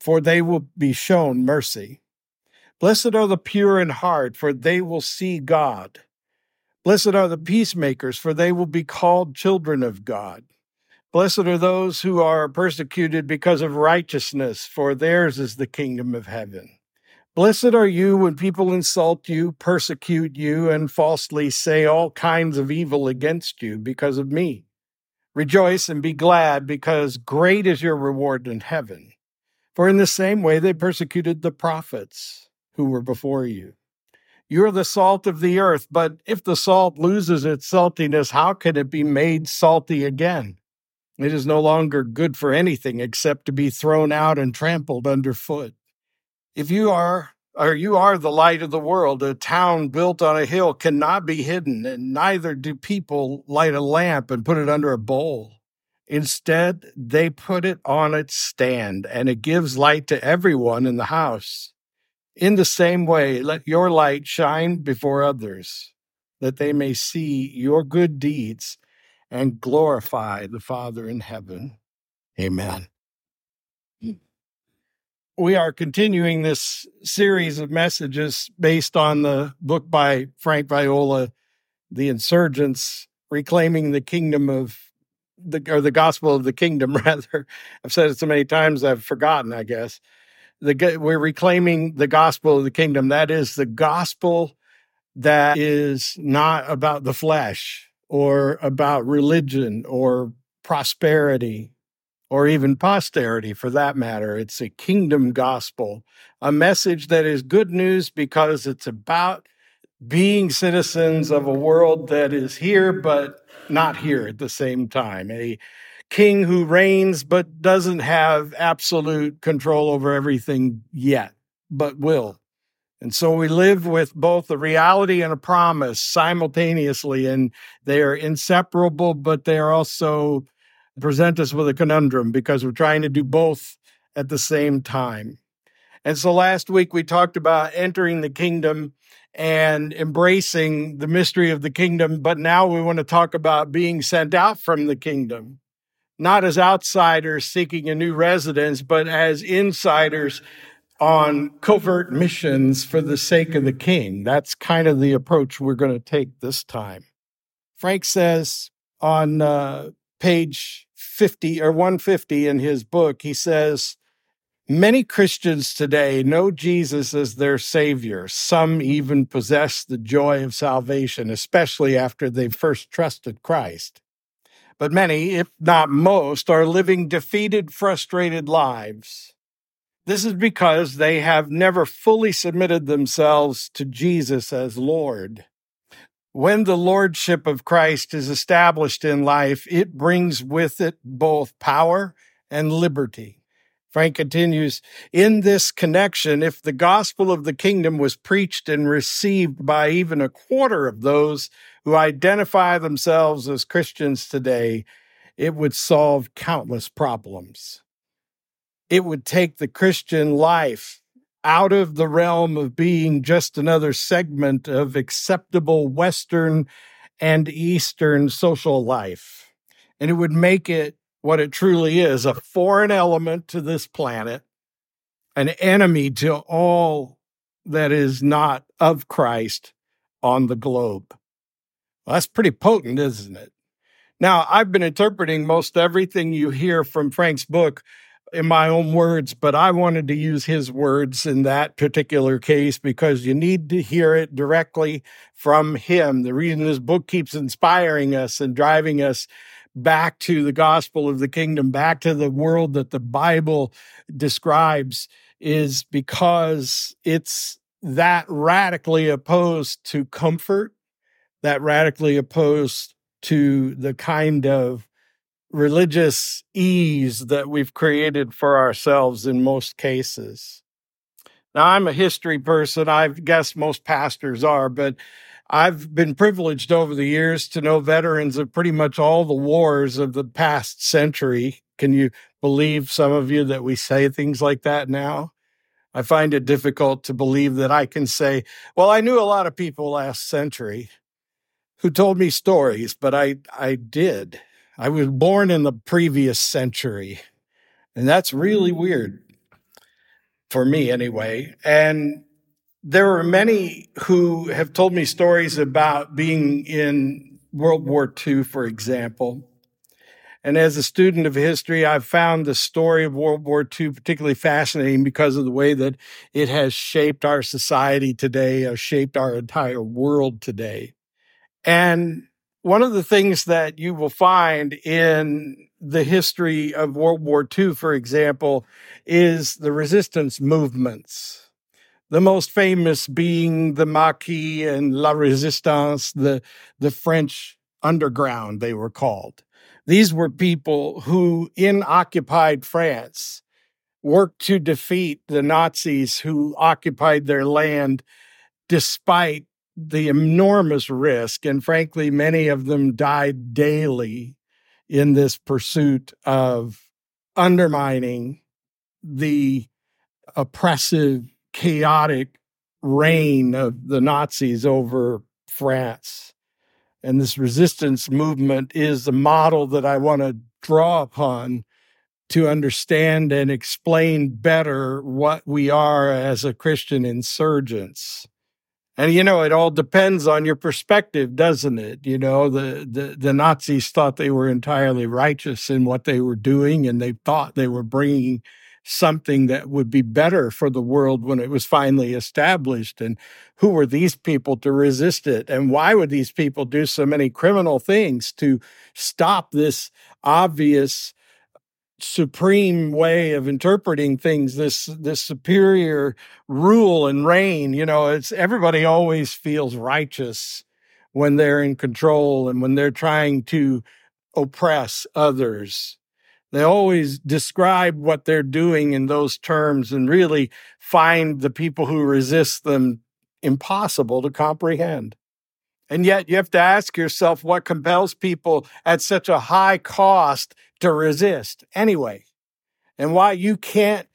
for they will be shown mercy. Blessed are the pure in heart, for they will see God. Blessed are the peacemakers, for they will be called children of God. Blessed are those who are persecuted because of righteousness, for theirs is the kingdom of heaven. Blessed are you when people insult you, persecute you, and falsely say all kinds of evil against you because of me. Rejoice and be glad, because great is your reward in heaven. For in the same way they persecuted the prophets who were before you. You are the salt of the earth, but if the salt loses its saltiness, how can it be made salty again? It is no longer good for anything except to be thrown out and trampled underfoot. If you are or you are the light of the world, a town built on a hill cannot be hidden, and neither do people light a lamp and put it under a bowl. Instead, they put it on its stand, and it gives light to everyone in the house. In the same way, let your light shine before others, that they may see your good deeds and glorify the Father in heaven. Amen. We are continuing this series of messages based on the book by Frank Viola, The Insurgents, Reclaiming the Kingdom of the or the gospel of the kingdom rather. I've said it so many times i've forgotten i guess. The we're reclaiming the gospel of the kingdom. That is the gospel that is not about the flesh or about religion or prosperity or even posterity for that matter. It's a kingdom gospel a message that is good news because it's about being citizens of a world that is here but not here at the same time. A king who reigns but doesn't have absolute control over everything yet, but will. And so we live with both a reality and a promise simultaneously, and they are inseparable, but they are also present us with a conundrum because we're trying to do both at the same time. And so last week we talked about entering the kingdom and embracing the mystery of the kingdom. But now we want to talk about being sent out from the kingdom, not as outsiders seeking a new residence, but as insiders on covert missions for the sake of the king. That's kind of the approach we're going to take this time. Frank says on uh, page 50 or 150 in his book, he says, Many Christians today know Jesus as their Savior. Some even possess the joy of salvation, especially after they've first trusted Christ. But many, if not most, are living defeated, frustrated lives. This is because they have never fully submitted themselves to Jesus as Lord. When the Lordship of Christ is established in life, it brings with it both power and liberty. Frank continues In this connection, if the gospel of the kingdom was preached and received by even a quarter of those who identify themselves as Christians today, it would solve countless problems. It would take the Christian life out of the realm of being just another segment of acceptable Western and Eastern social life. And it would make it what it truly is a foreign element to this planet, an enemy to all that is not of Christ on the globe. Well, that's pretty potent, isn't it? Now, I've been interpreting most everything you hear from Frank's book in my own words, but I wanted to use his words in that particular case because you need to hear it directly from him. The reason this book keeps inspiring us and driving us back to the gospel of the kingdom, back to the world that the Bible describes, is because it's that radically opposed to comfort, that radically opposed to the kind of religious ease that we've created for ourselves in most cases. Now, I'm a history person. I guess most pastors are, but I've been privileged over the years to know veterans of pretty much all the wars of the past century. Can you believe some of you that we say things like that now? I find it difficult to believe that I can say, well, I knew a lot of people last century who told me stories, but I, I did. I was born in the previous century. And that's really weird mm. for me, anyway. And there are many who have told me stories about being in World War II, for example. And as a student of history, I've found the story of World War II particularly fascinating because of the way that it has shaped our society today, has shaped our entire world today. And one of the things that you will find in the history of World War II, for example, is the resistance movements the most famous being the Maquis and La Resistance, the, the French underground, they were called. These were people who, in occupied France, worked to defeat the Nazis who occupied their land despite the enormous risk. And frankly, many of them died daily in this pursuit of undermining the oppressive chaotic reign of the Nazis over France. And this resistance movement is the model that I want to draw upon to understand and explain better what we are as a Christian insurgents. And you know, it all depends on your perspective, doesn't it? You know, the, the, the Nazis thought they were entirely righteous in what they were doing, and they thought they were bringing something that would be better for the world when it was finally established. And who were these people to resist it? And why would these people do so many criminal things to stop this obvious supreme way of interpreting things this this superior rule and reign you know it's everybody always feels righteous when they're in control and when they're trying to oppress others they always describe what they're doing in those terms and really find the people who resist them impossible to comprehend. And yet you have to ask yourself what compels people at such a high cost to resist anyway, and why you can't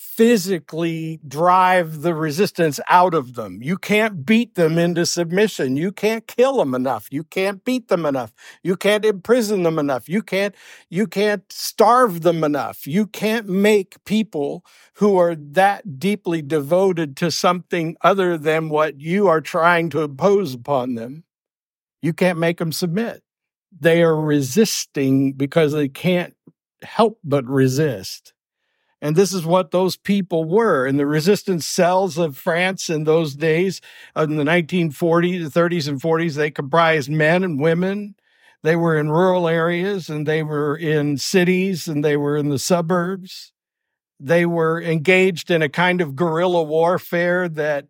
physically drive the resistance out of them. You can't beat them into submission. You can't kill them enough. You can't beat them enough. You can't imprison them enough. You can't you can't starve them enough. You can't make people who are that deeply devoted to something other than what you are trying to impose upon them. You can't make them submit. They are resisting because they can't help but resist. And this is what those people were. In the resistance cells of France in those days, uh, in the 1940s, 30s, and 40s, they comprised men and women. They were in rural areas and they were in cities and they were in the suburbs. They were engaged in a kind of guerrilla warfare that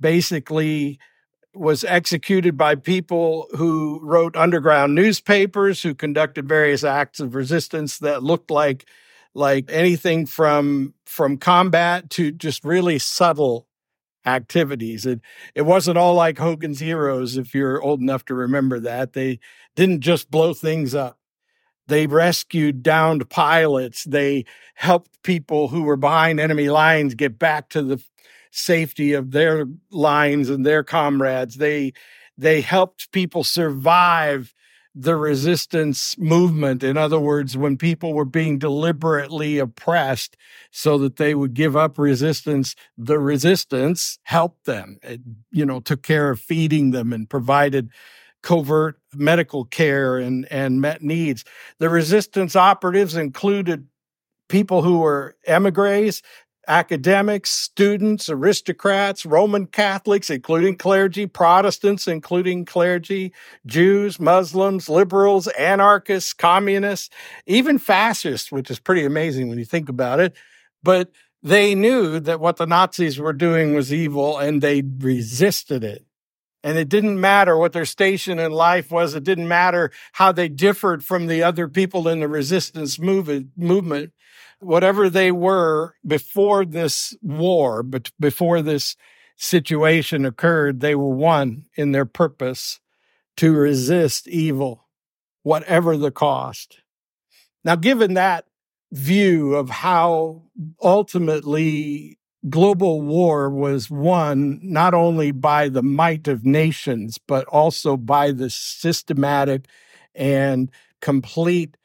basically was executed by people who wrote underground newspapers, who conducted various acts of resistance that looked like like anything from from combat to just really subtle activities. It it wasn't all like Hogan's Heroes if you're old enough to remember that. They didn't just blow things up. They rescued downed pilots. They helped people who were behind enemy lines get back to the safety of their lines and their comrades. They they helped people survive the resistance movement. In other words, when people were being deliberately oppressed so that they would give up resistance, the resistance helped them. It, you know, took care of feeding them and provided covert medical care and, and met needs. The resistance operatives included people who were emigres, academics, students, aristocrats, Roman Catholics, including clergy, Protestants, including clergy, Jews, Muslims, liberals, anarchists, communists, even fascists, which is pretty amazing when you think about it. But they knew that what the Nazis were doing was evil and they resisted it. And it didn't matter what their station in life was. It didn't matter how they differed from the other people in the resistance movement. Whatever they were before this war, but before this situation occurred, they were one in their purpose to resist evil, whatever the cost. Now, given that view of how ultimately global war was won not only by the might of nations, but also by the systematic and complete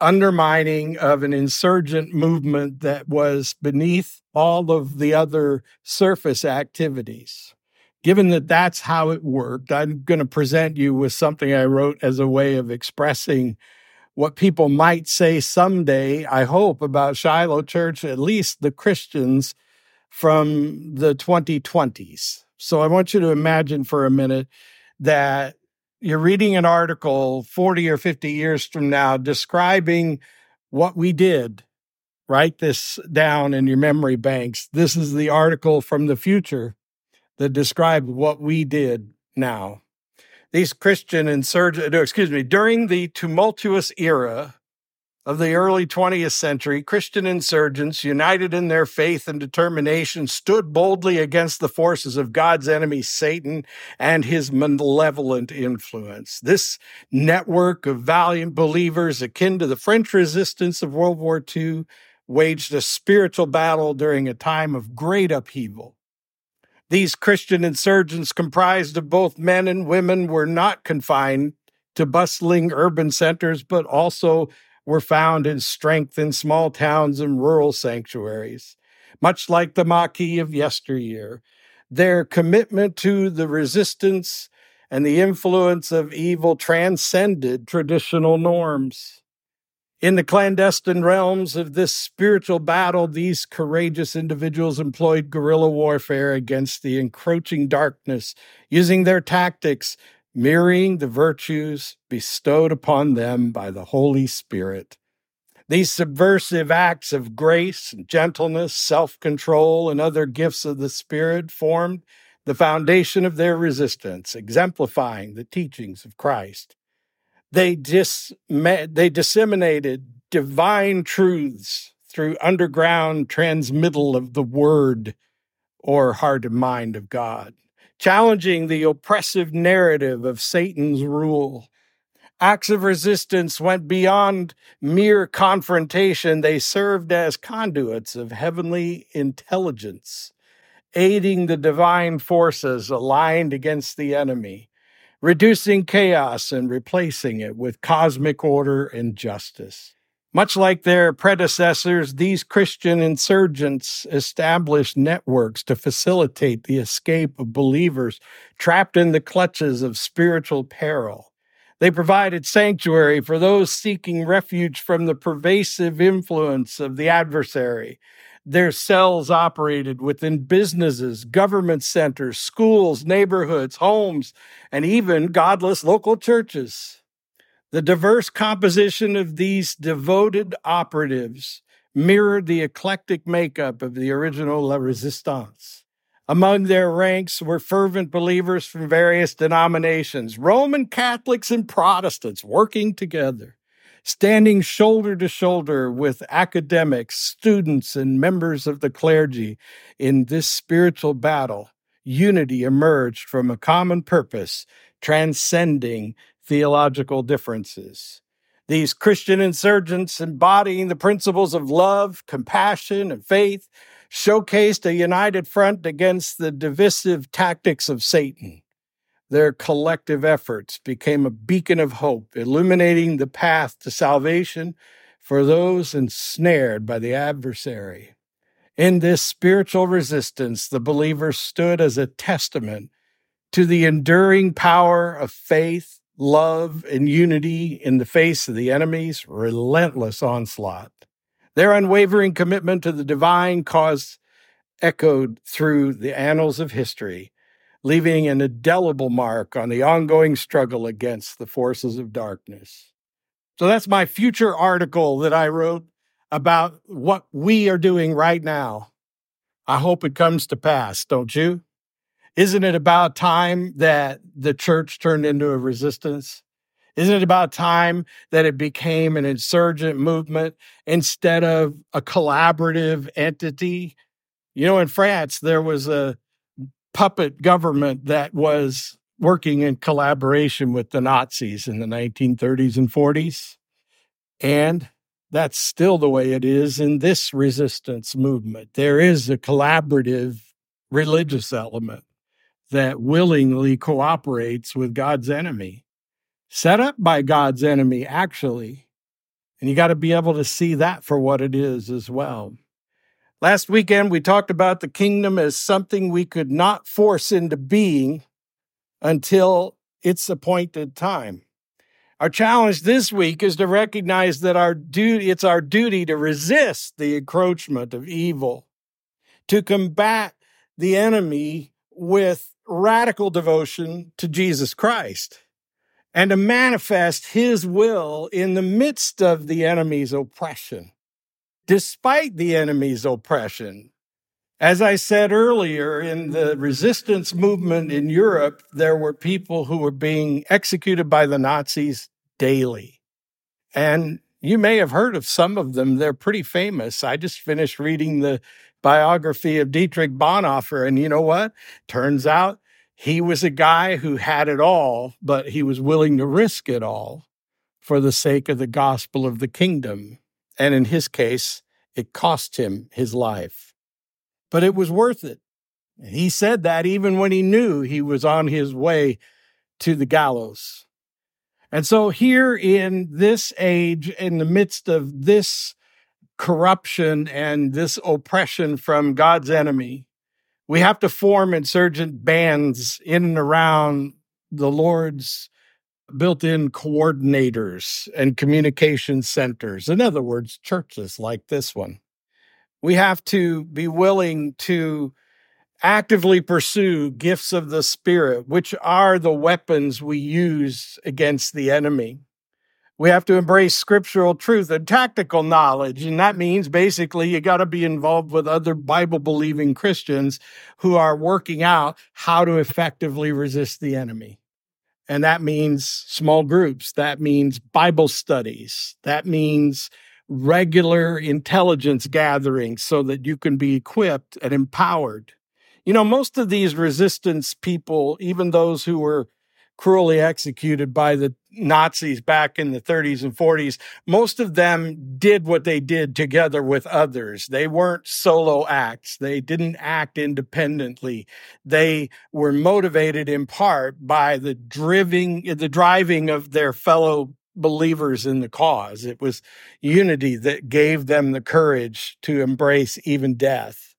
undermining of an insurgent movement that was beneath all of the other surface activities. Given that that's how it worked, I'm going to present you with something I wrote as a way of expressing what people might say someday, I hope, about Shiloh Church, at least the Christians from the 2020s. So I want you to imagine for a minute that you're reading an article 40 or 50 years from now describing what we did. Write this down in your memory banks. This is the article from the future that described what we did now. These Christian insurgents, excuse me, during the tumultuous era of the early 20th century, Christian insurgents, united in their faith and determination, stood boldly against the forces of God's enemy, Satan, and his malevolent influence. This network of valiant believers, akin to the French resistance of World War II, waged a spiritual battle during a time of great upheaval. These Christian insurgents, comprised of both men and women, were not confined to bustling urban centers, but also were found in strength in small towns and rural sanctuaries, much like the Maquis of yesteryear. Their commitment to the resistance and the influence of evil transcended traditional norms. In the clandestine realms of this spiritual battle, these courageous individuals employed guerrilla warfare against the encroaching darkness, using their tactics mirroring the virtues bestowed upon them by the Holy Spirit. These subversive acts of grace, gentleness, self control, and other gifts of the Spirit formed the foundation of their resistance, exemplifying the teachings of Christ. They, dis- they disseminated divine truths through underground transmittal of the Word or heart and mind of God challenging the oppressive narrative of Satan's rule. Acts of resistance went beyond mere confrontation, they served as conduits of heavenly intelligence, aiding the divine forces aligned against the enemy, reducing chaos and replacing it with cosmic order and justice. Much like their predecessors, these Christian insurgents established networks to facilitate the escape of believers trapped in the clutches of spiritual peril. They provided sanctuary for those seeking refuge from the pervasive influence of the adversary. Their cells operated within businesses, government centers, schools, neighborhoods, homes, and even godless local churches. The diverse composition of these devoted operatives mirrored the eclectic makeup of the original La Resistance. Among their ranks were fervent believers from various denominations, Roman Catholics and Protestants working together, standing shoulder to shoulder with academics, students, and members of the clergy in this spiritual battle. Unity emerged from a common purpose, transcending theological differences. These Christian insurgents, embodying the principles of love, compassion, and faith, showcased a united front against the divisive tactics of Satan. Their collective efforts became a beacon of hope, illuminating the path to salvation for those ensnared by the adversary. In this spiritual resistance, the believers stood as a testament to the enduring power of faith love, and unity in the face of the enemy's relentless onslaught. Their unwavering commitment to the divine cause echoed through the annals of history, leaving an indelible mark on the ongoing struggle against the forces of darkness. So that's my future article that I wrote about what we are doing right now. I hope it comes to pass, don't you? Isn't it about time that the church turned into a resistance? Isn't it about time that it became an insurgent movement instead of a collaborative entity? You know, in France, there was a puppet government that was working in collaboration with the Nazis in the 1930s and 40s. And that's still the way it is in this resistance movement. There is a collaborative religious element that willingly cooperates with God's enemy, set up by God's enemy, actually. And you got to be able to see that for what it is as well. Last weekend, we talked about the kingdom as something we could not force into being until its appointed time. Our challenge this week is to recognize that our duty, it's our duty to resist the encroachment of evil, to combat the enemy with radical devotion to Jesus Christ, and to manifest his will in the midst of the enemy's oppression. Despite the enemy's oppression, as I said earlier, in the resistance movement in Europe, there were people who were being executed by the Nazis daily. And you may have heard of some of them. They're pretty famous. I just finished reading the biography of Dietrich Bonhoeffer. And you know what? Turns out he was a guy who had it all, but he was willing to risk it all for the sake of the gospel of the kingdom. And in his case, it cost him his life but it was worth it. He said that even when he knew he was on his way to the gallows. And so, here in this age, in the midst of this corruption and this oppression from God's enemy, we have to form insurgent bands in and around the Lord's built in coordinators and communication centers. In other words, churches like this one we have to be willing to actively pursue gifts of the Spirit, which are the weapons we use against the enemy. We have to embrace scriptural truth and tactical knowledge. And that means basically you got to be involved with other Bible believing Christians who are working out how to effectively resist the enemy. And that means small groups. That means Bible studies. That means regular intelligence gatherings so that you can be equipped and empowered. You know, most of these resistance people, even those who were cruelly executed by the Nazis back in the 30s and 40s, most of them did what they did together with others. They weren't solo acts. They didn't act independently. They were motivated in part by the driving, the driving of their fellow believers in the cause. It was unity that gave them the courage to embrace even death.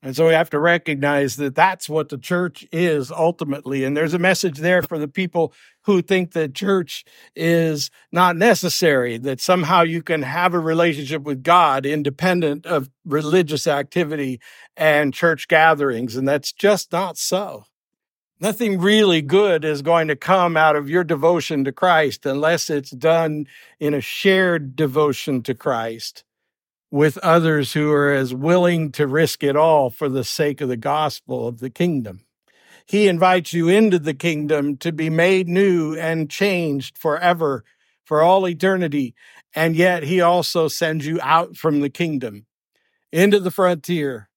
And so we have to recognize that that's what the church is ultimately. And there's a message there for the people who think that church is not necessary, that somehow you can have a relationship with God independent of religious activity and church gatherings. And that's just not so. Nothing really good is going to come out of your devotion to Christ unless it's done in a shared devotion to Christ with others who are as willing to risk it all for the sake of the gospel of the kingdom. He invites you into the kingdom to be made new and changed forever, for all eternity. And yet he also sends you out from the kingdom into the frontier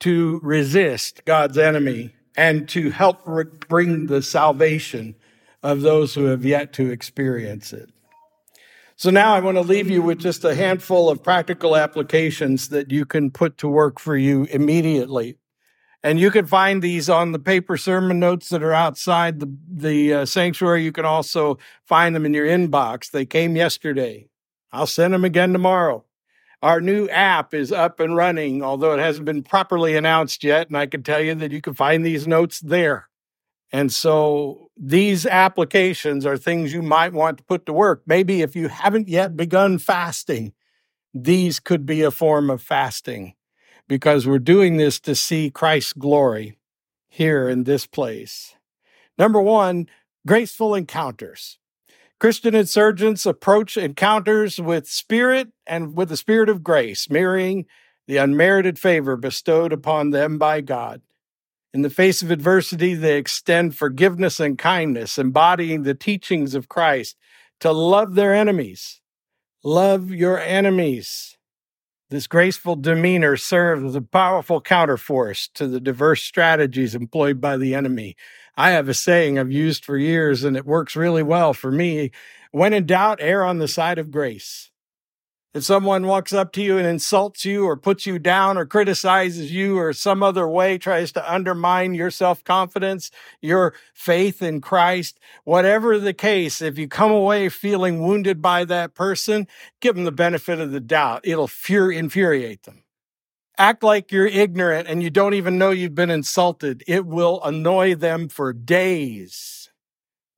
to resist God's enemy and to help bring the salvation of those who have yet to experience it. So now I want to leave you with just a handful of practical applications that you can put to work for you immediately. And you can find these on the paper sermon notes that are outside the, the uh, sanctuary. You can also find them in your inbox. They came yesterday. I'll send them again tomorrow. Our new app is up and running, although it hasn't been properly announced yet. And I can tell you that you can find these notes there. And so these applications are things you might want to put to work. Maybe if you haven't yet begun fasting, these could be a form of fasting because we're doing this to see Christ's glory here in this place. Number one, graceful encounters. Christian insurgents approach encounters with spirit and with the spirit of grace, mirroring the unmerited favor bestowed upon them by God. In the face of adversity, they extend forgiveness and kindness, embodying the teachings of Christ to love their enemies. Love your enemies. This graceful demeanor serves as a powerful counterforce to the diverse strategies employed by the enemy. I have a saying I've used for years, and it works really well for me. When in doubt, err on the side of grace. If someone walks up to you and insults you or puts you down or criticizes you or some other way tries to undermine your self confidence, your faith in Christ, whatever the case, if you come away feeling wounded by that person, give them the benefit of the doubt. It'll fur- infuriate them. Act like you're ignorant and you don't even know you've been insulted. It will annoy them for days.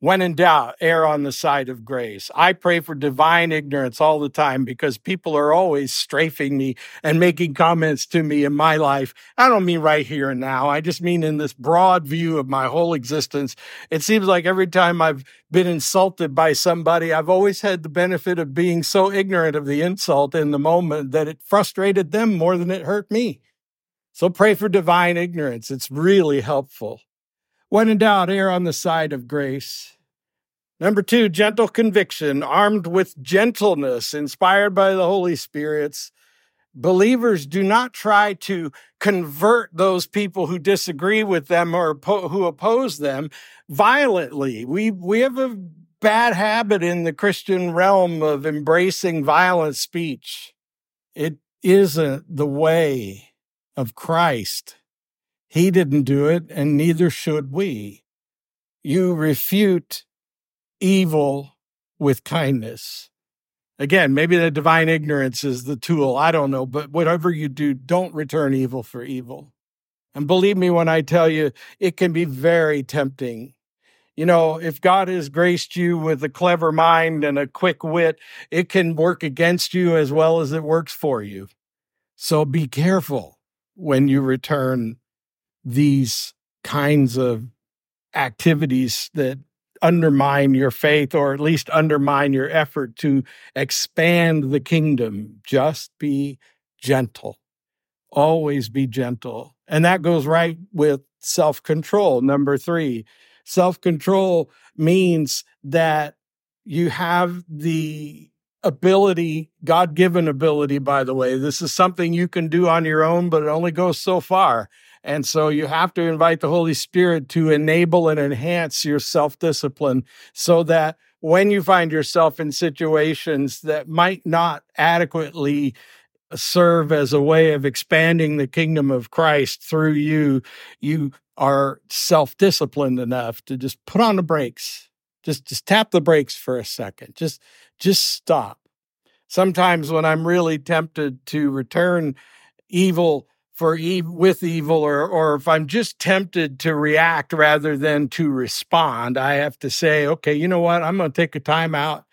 When in doubt, err on the side of grace. I pray for divine ignorance all the time because people are always strafing me and making comments to me in my life. I don't mean right here and now. I just mean in this broad view of my whole existence. It seems like every time I've been insulted by somebody, I've always had the benefit of being so ignorant of the insult in the moment that it frustrated them more than it hurt me. So pray for divine ignorance. It's really helpful. When in doubt, err on the side of grace. Number two, gentle conviction, armed with gentleness, inspired by the Holy Spirit's. Believers do not try to convert those people who disagree with them or who oppose them violently. We, we have a bad habit in the Christian realm of embracing violent speech. It isn't the way of Christ. He didn't do it, and neither should we. You refute evil with kindness. Again, maybe the divine ignorance is the tool. I don't know. But whatever you do, don't return evil for evil. And believe me when I tell you, it can be very tempting. You know, if God has graced you with a clever mind and a quick wit, it can work against you as well as it works for you. So be careful when you return these kinds of activities that undermine your faith or at least undermine your effort to expand the kingdom. Just be gentle. Always be gentle. And that goes right with self control. Number three, self control means that you have the ability, God given ability, by the way. This is something you can do on your own, but it only goes so far. And so you have to invite the Holy Spirit to enable and enhance your self discipline so that when you find yourself in situations that might not adequately serve as a way of expanding the kingdom of Christ through you, you are self disciplined enough to just put on the brakes. Just, just tap the brakes for a second. Just, just stop. Sometimes when I'm really tempted to return evil for with evil or or if I'm just tempted to react rather than to respond, I have to say, okay, you know what? I'm going to take a time out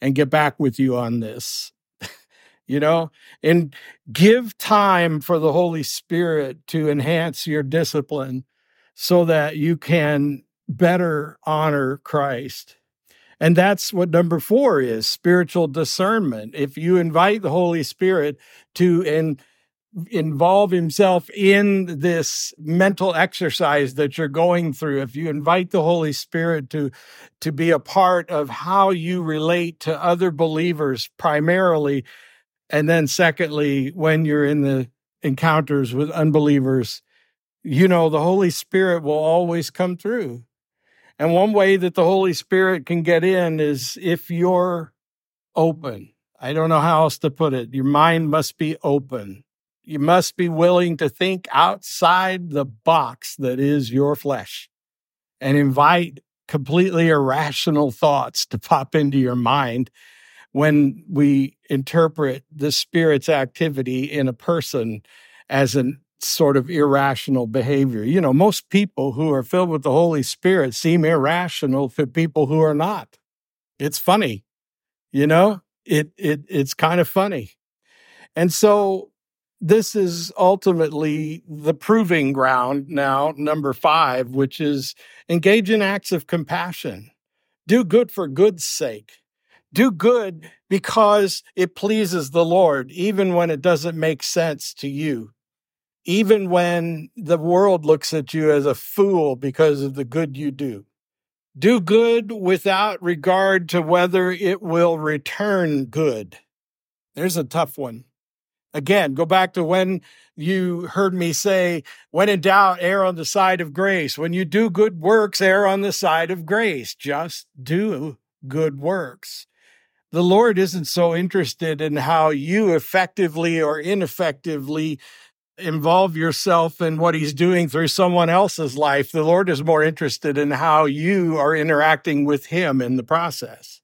and get back with you on this. you know, and give time for the Holy Spirit to enhance your discipline so that you can better honor Christ. And that's what number four is spiritual discernment. If you invite the Holy Spirit to and involve himself in this mental exercise that you're going through if you invite the holy spirit to to be a part of how you relate to other believers primarily and then secondly when you're in the encounters with unbelievers you know the holy spirit will always come through. And one way that the holy spirit can get in is if you're open. I don't know how else to put it. Your mind must be open you must be willing to think outside the box that is your flesh and invite completely irrational thoughts to pop into your mind when we interpret the spirit's activity in a person as a sort of irrational behavior. You know, most people who are filled with the Holy Spirit seem irrational to people who are not. It's funny. You know, it it it's kind of funny. And so this is ultimately the proving ground now, number five, which is engage in acts of compassion. Do good for good's sake. Do good because it pleases the Lord, even when it doesn't make sense to you. even when the world looks at you as a fool because of the good you do. Do good without regard to whether it will return good. There's a tough one. Again, go back to when you heard me say, when in doubt, err on the side of grace. When you do good works, err on the side of grace. Just do good works. The Lord isn't so interested in how you effectively or ineffectively involve yourself in what he's doing through someone else's life. The Lord is more interested in how you are interacting with him in the process.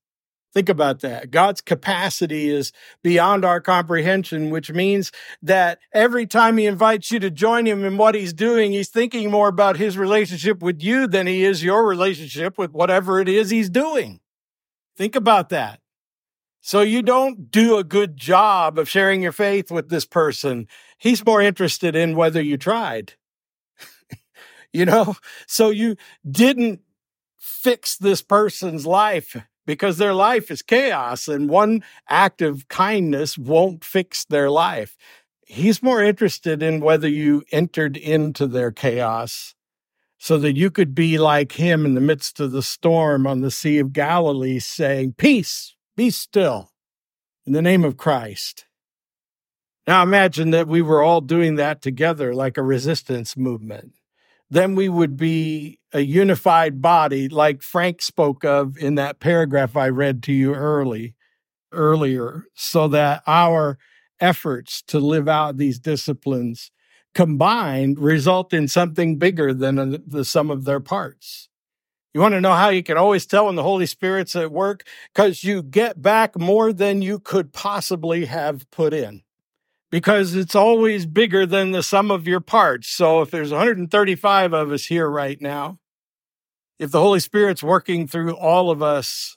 Think about that. God's capacity is beyond our comprehension, which means that every time he invites you to join him in what he's doing, he's thinking more about his relationship with you than he is your relationship with whatever it is he's doing. Think about that. So you don't do a good job of sharing your faith with this person. He's more interested in whether you tried. you know, so you didn't fix this person's life because their life is chaos and one act of kindness won't fix their life. He's more interested in whether you entered into their chaos so that you could be like him in the midst of the storm on the Sea of Galilee, saying, Peace, be still in the name of Christ. Now imagine that we were all doing that together like a resistance movement. Then we would be a unified body like Frank spoke of in that paragraph I read to you early earlier so that our efforts to live out these disciplines combined result in something bigger than the sum of their parts. You want to know how you can always tell when the Holy Spirit's at work? Because you get back more than you could possibly have put in. Because it's always bigger than the sum of your parts. So if there's 135 of us here right now, if the Holy Spirit's working through all of us,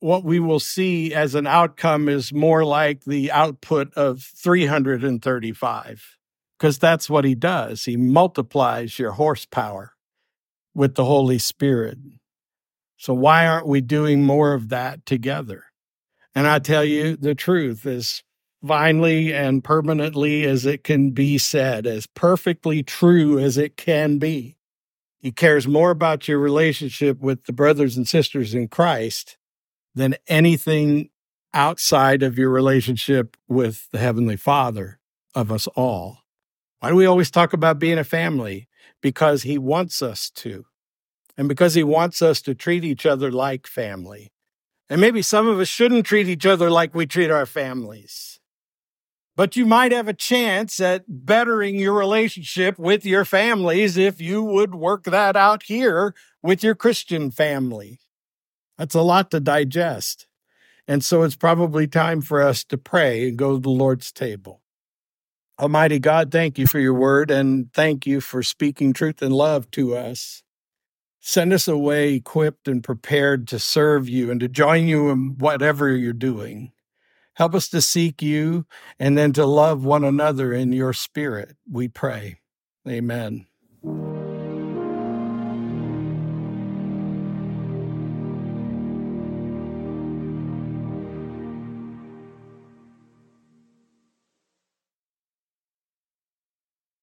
what we will see as an outcome is more like the output of 335, because that's what he does. He multiplies your horsepower with the Holy Spirit. So, why aren't we doing more of that together? And I tell you the truth, as finally and permanently as it can be said, as perfectly true as it can be. He cares more about your relationship with the brothers and sisters in Christ than anything outside of your relationship with the Heavenly Father of us all. Why do we always talk about being a family? because he wants us to, and because he wants us to treat each other like family. And maybe some of us shouldn't treat each other like we treat our families. But you might have a chance at bettering your relationship with your families if you would work that out here with your Christian family. That's a lot to digest. And so it's probably time for us to pray and go to the Lord's table. Almighty God, thank you for your word and thank you for speaking truth and love to us. Send us away equipped and prepared to serve you and to join you in whatever you're doing. Help us to seek you and then to love one another in your spirit, we pray. Amen.